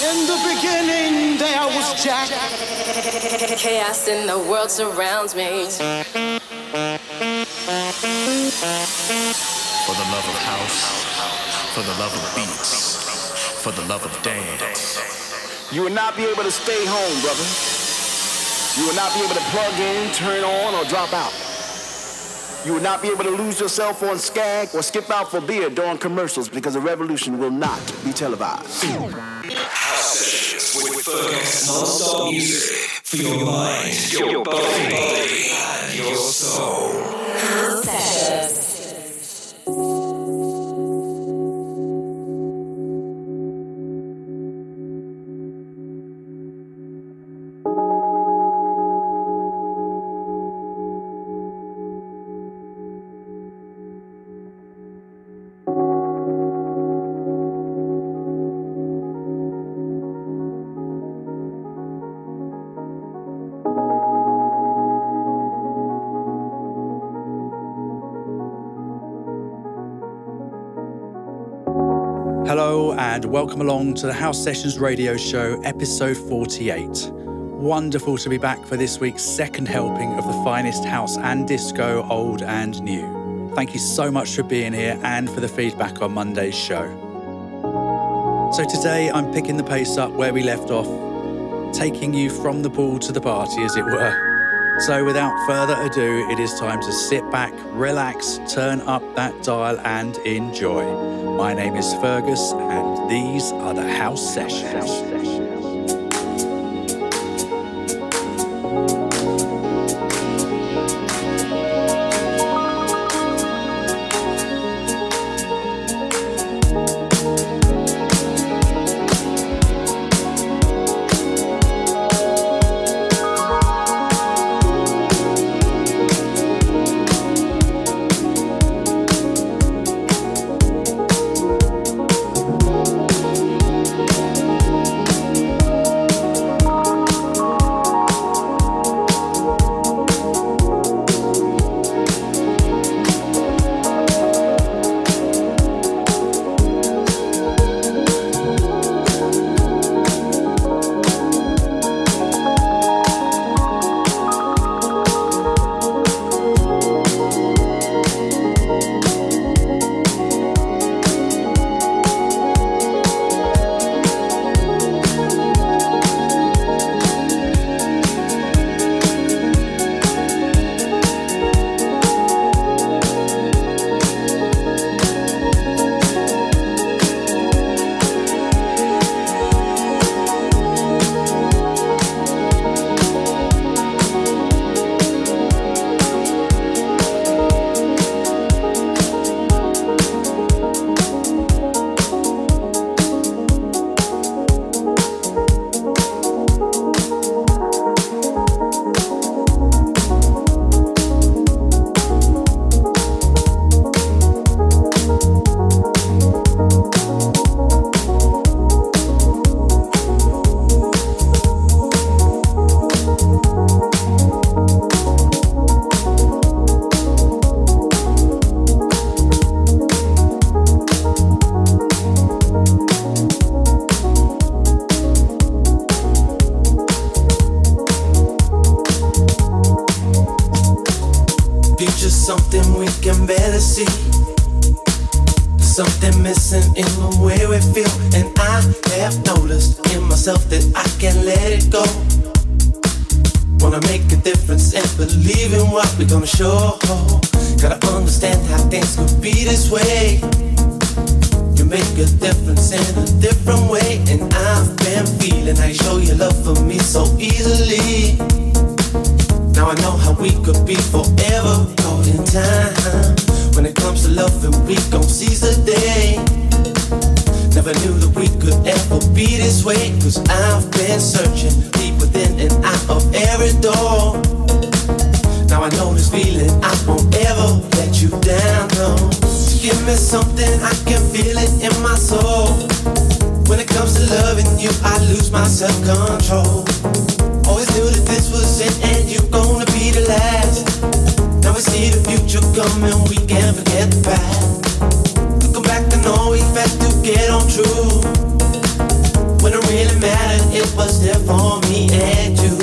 In the beginning, there was Jack. Chaos in the world surrounds me. For the love of house, for the love of beats, for the love of dance. You will not be able to stay home, brother. You will not be able to plug in, turn on, or drop out. You will not be able to lose yourself on Skag or skip out for beer during commercials because the revolution will not be televised. House sessions with Fergus. Non-stop music for your mind, your body, and your soul. House sessions. Welcome along to the House Sessions Radio Show, episode 48. Wonderful to be back for this week's second helping of the finest house and disco, old and new. Thank you so much for being here and for the feedback on Monday's show. So today I'm picking the pace up where we left off, taking you from the pool to the party, as it were. So without further ado, it is time to sit back, relax, turn up that dial and enjoy. My name is Fergus, and these are the House Sessions. Missing in the way we feel, and I have noticed in myself that I can't let it go. Wanna make a difference and believe in what we're gonna show. Gotta understand how things could be this way. You make a difference in a different way, and I've been feeling how you show your love for me so easily. Now I know how we could be forever caught in time. Comes to loving, we gon' seize the day. Never knew that we could ever be this way. Cause I've been searching deep within and out of every door. Now I know this feeling, I won't ever let you down, no. Give me something, I can feel it in my soul. When it comes to loving you, I lose my self-control. Always knew that this was it and you're gonna be the last. We see the future coming, we can't forget the past. Looking back, I know we had to get on true. When I really mattered, it was there for me and you.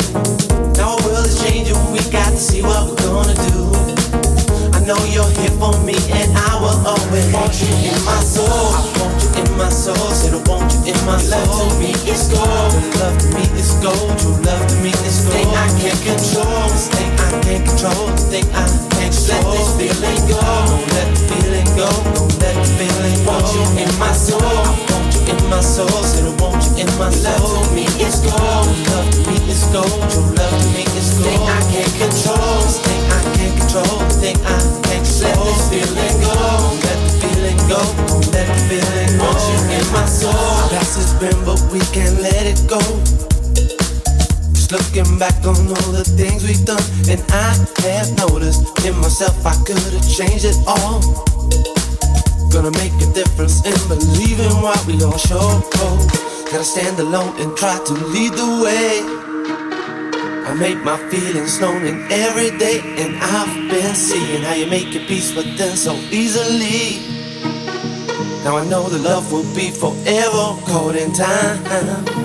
Now our world is changing, we got to see what we're gonna do. I know you're here for me, and I will always want you in my soul. I want you in my soul, said I want you in my soul. Love to me is gold, love to me is gold. True love to me is gold. Thing I can't control, can't control, this thing I can't control. Let this feeling go, don't let the feeling go, don't let the feeling go. Want you in my soul, I want you in my soul, said I want you in my soul. Love to me is gold, love to me is gold. True love to me is gold. Thing I can't control, this thing I can't control, this thing I can't control. Let this feeling go, Don't let the feeling go, Don't let the feeling go. Want you in my soul. Past has been, but we can't let it go. Just looking back on all the things we've done, and I have noticed in myself I could have changed it all. Gonna make a difference in believing what we all show. Gotta stand alone and try to lead the way. I make my feelings known in every day, and I've been seeing how you make your peace with them so easily. Now I know the love will be forever caught in time.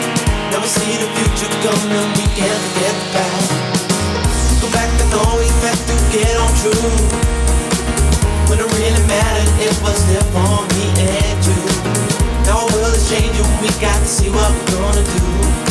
See the future coming, we can't forget the past. Go back and always back to get on true. When it really mattered, it was there for me and you. Now our world is changing, we got to see what we're gonna do.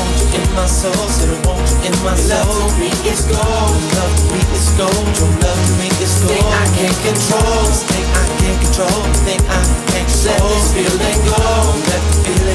in my soul, I want you in my soul. Love to me is gold, love to me is gold. True love to me is gold. Thing I can't control, this thing I can't control, this thing I can't control. Let this feeling go, let the feeling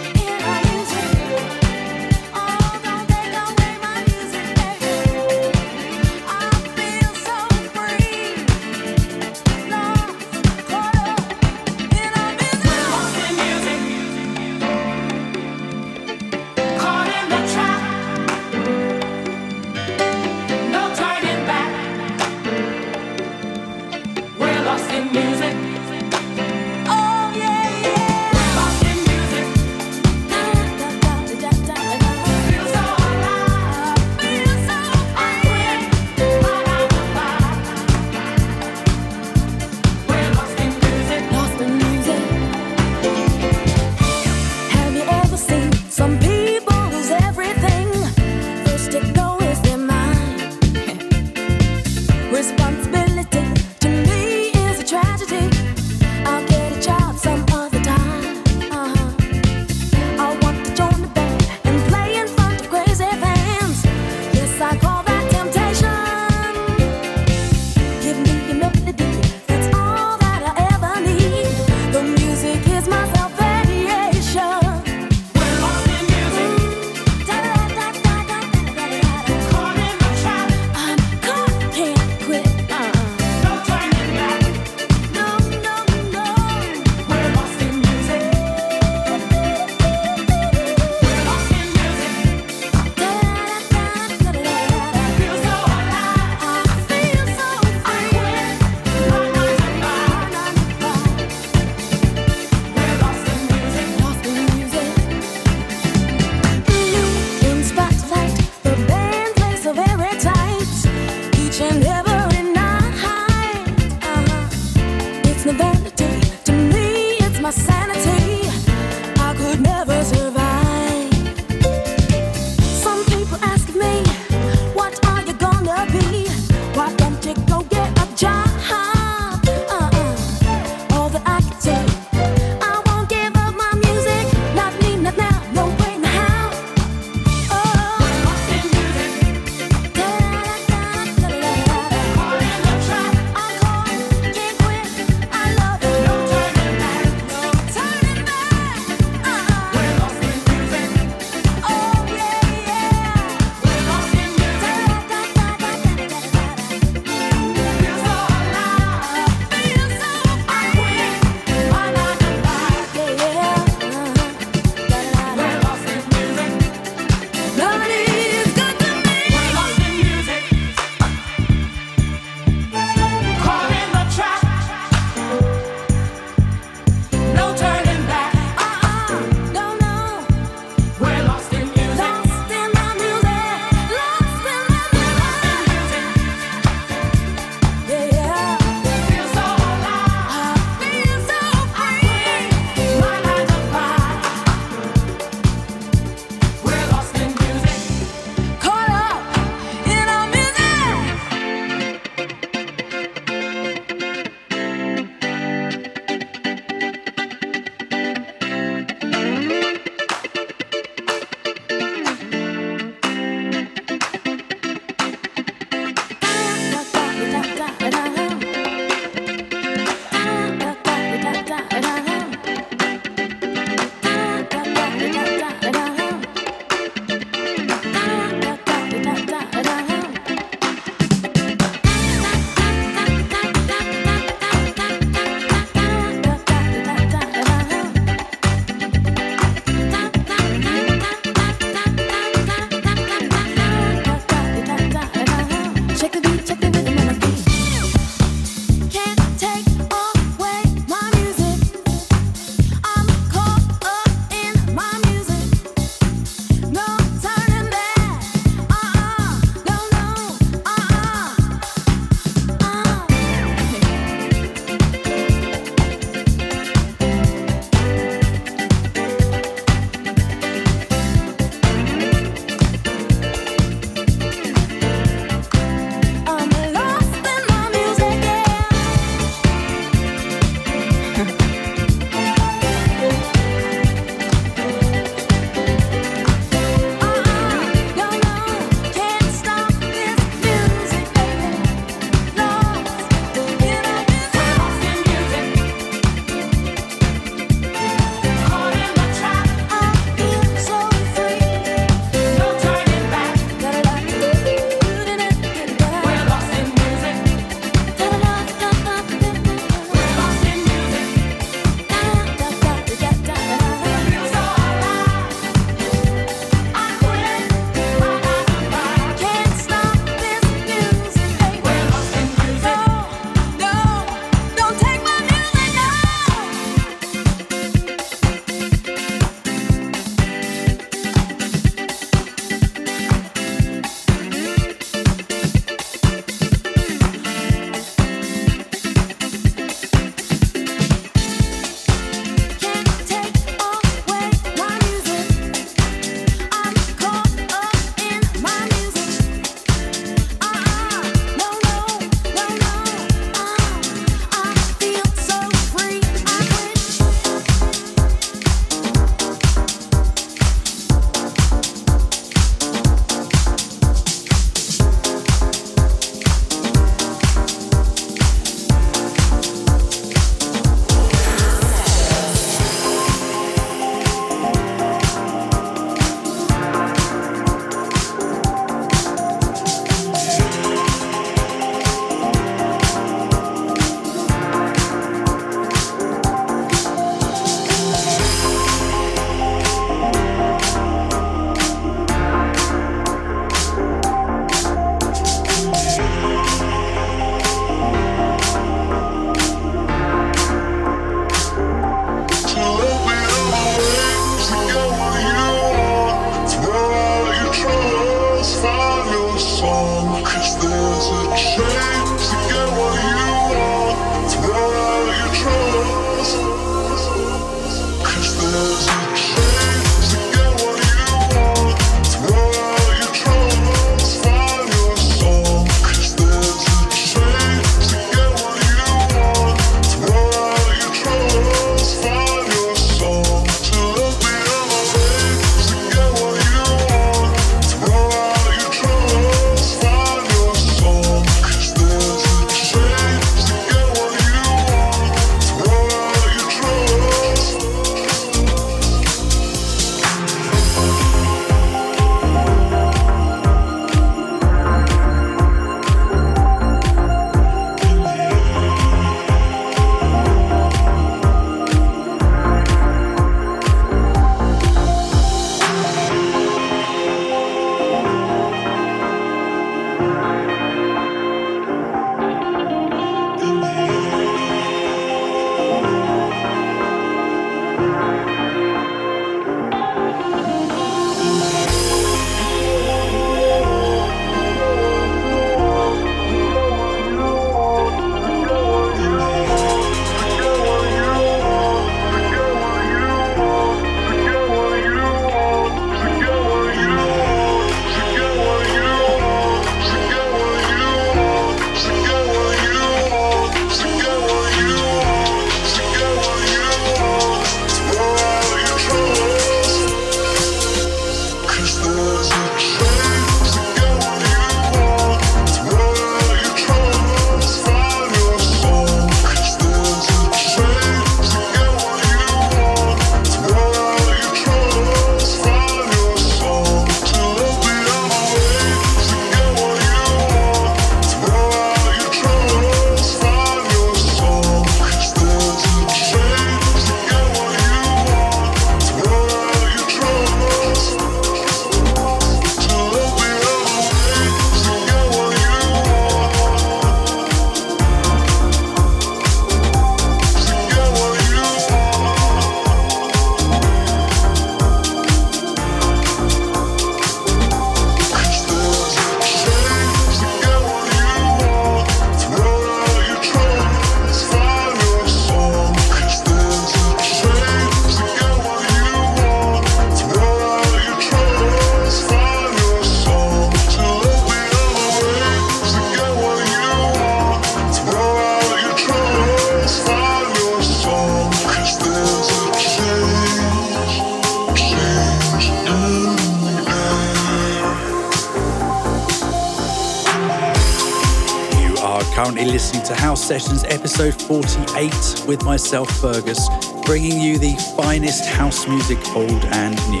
48 with myself, Fergus, bringing you the finest house music, old and new.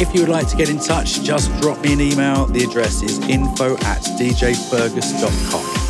If you would like to get in touch, just drop me an email. The address is info at djfergus.com.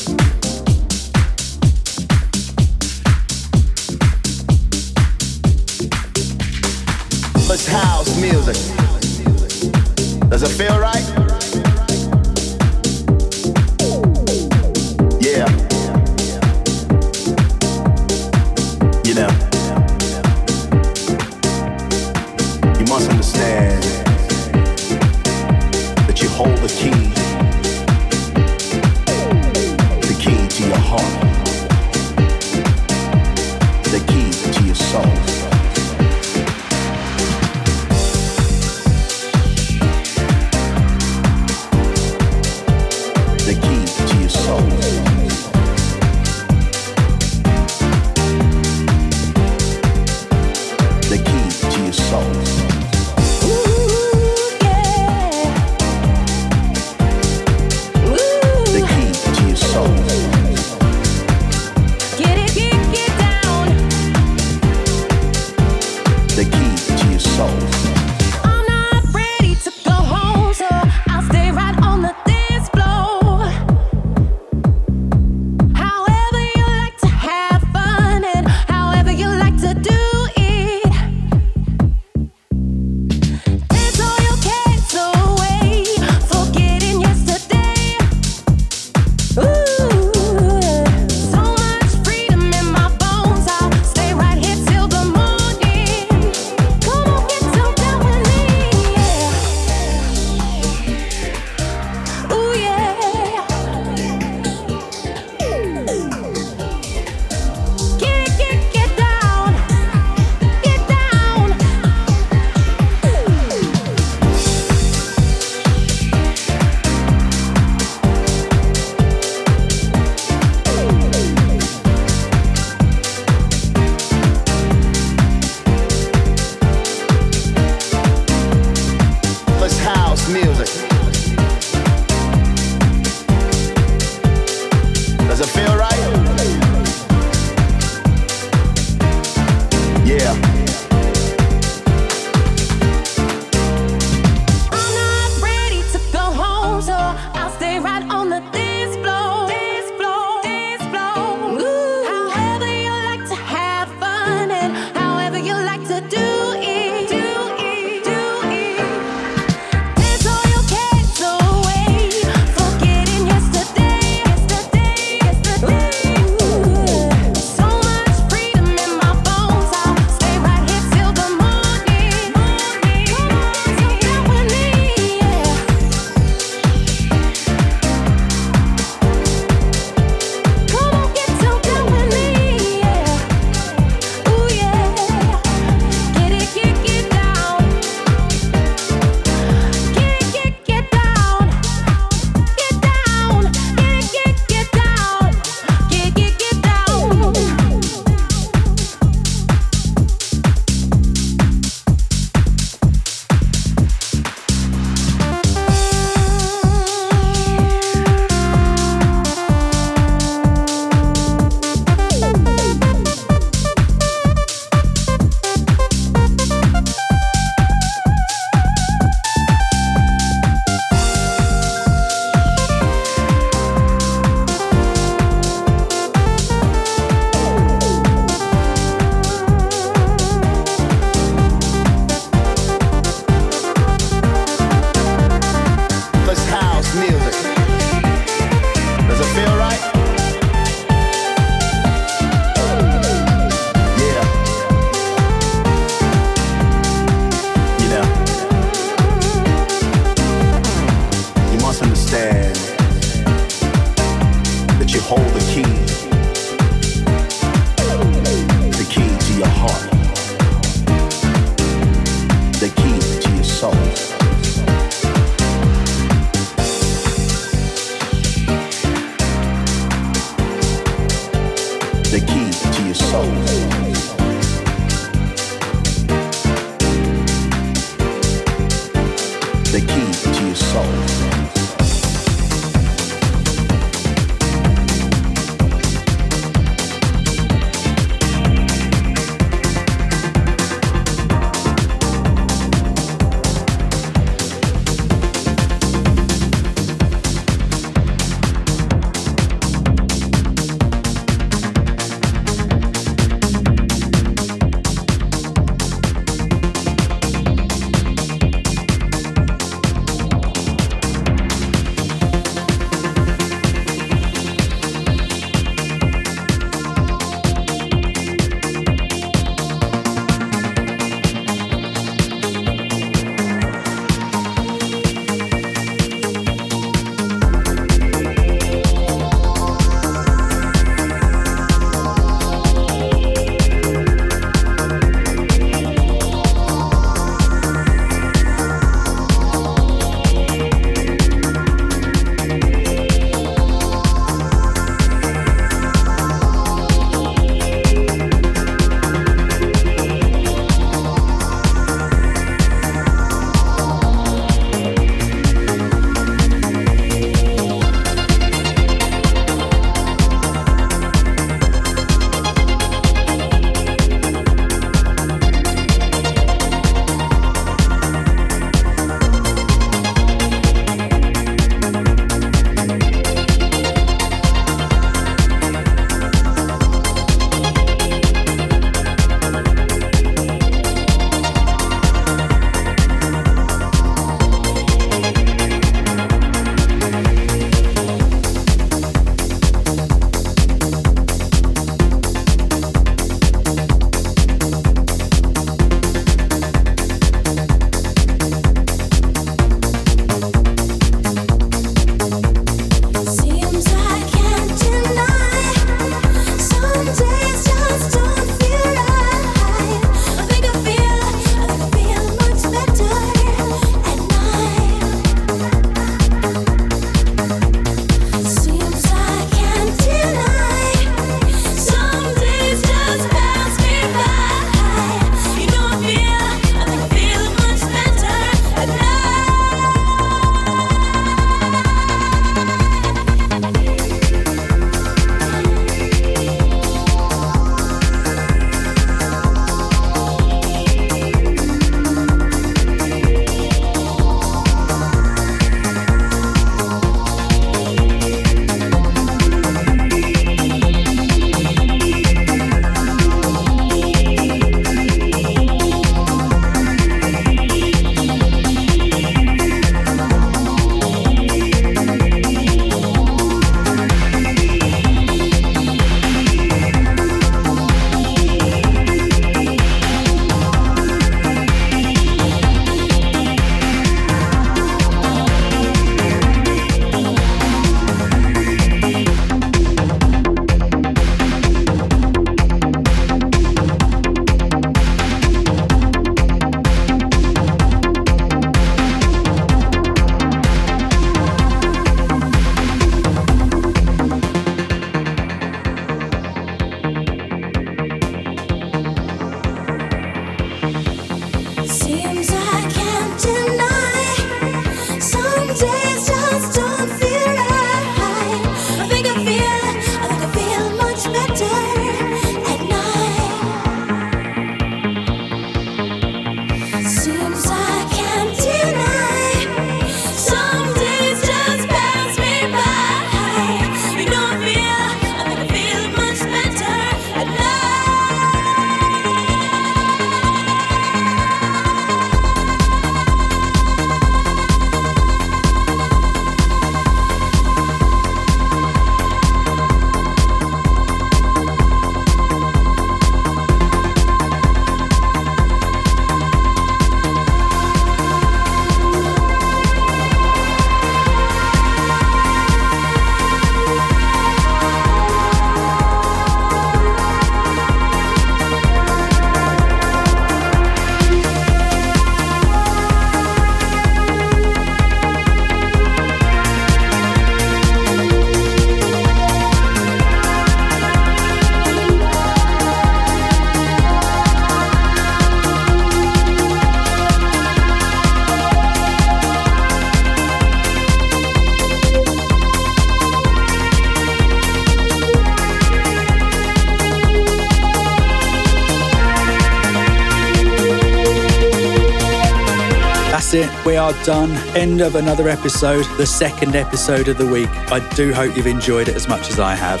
That's it, we are done. End of another episode, the second episode of the week. I do hope you've enjoyed it as much as I have.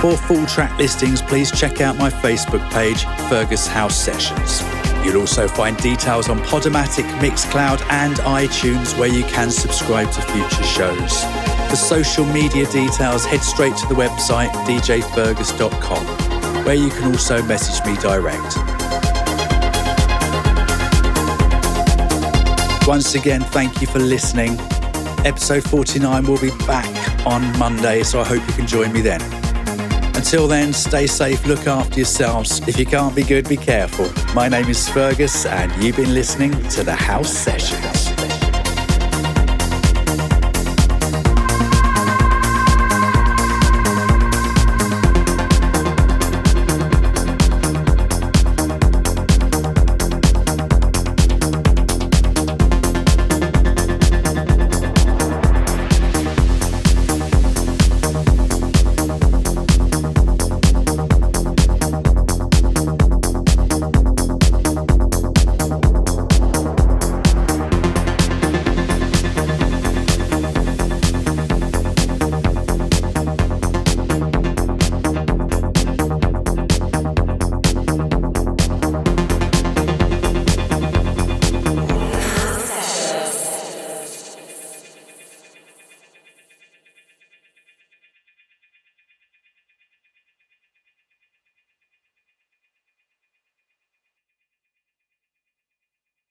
For full track listings, please check out my Facebook page, Fergus House Sessions. You'll also find details on Podomatic, Mixcloud, and iTunes where you can subscribe to future shows. For social media details, head straight to the website djfergus.com, where you can also message me direct. Once again, thank you for listening. Episode 49 will be back on Monday, so I hope you can join me then. Until then, stay safe, look after yourselves. If you can't be good, be careful. My name is Fergus, and you've been listening to the House Sessions.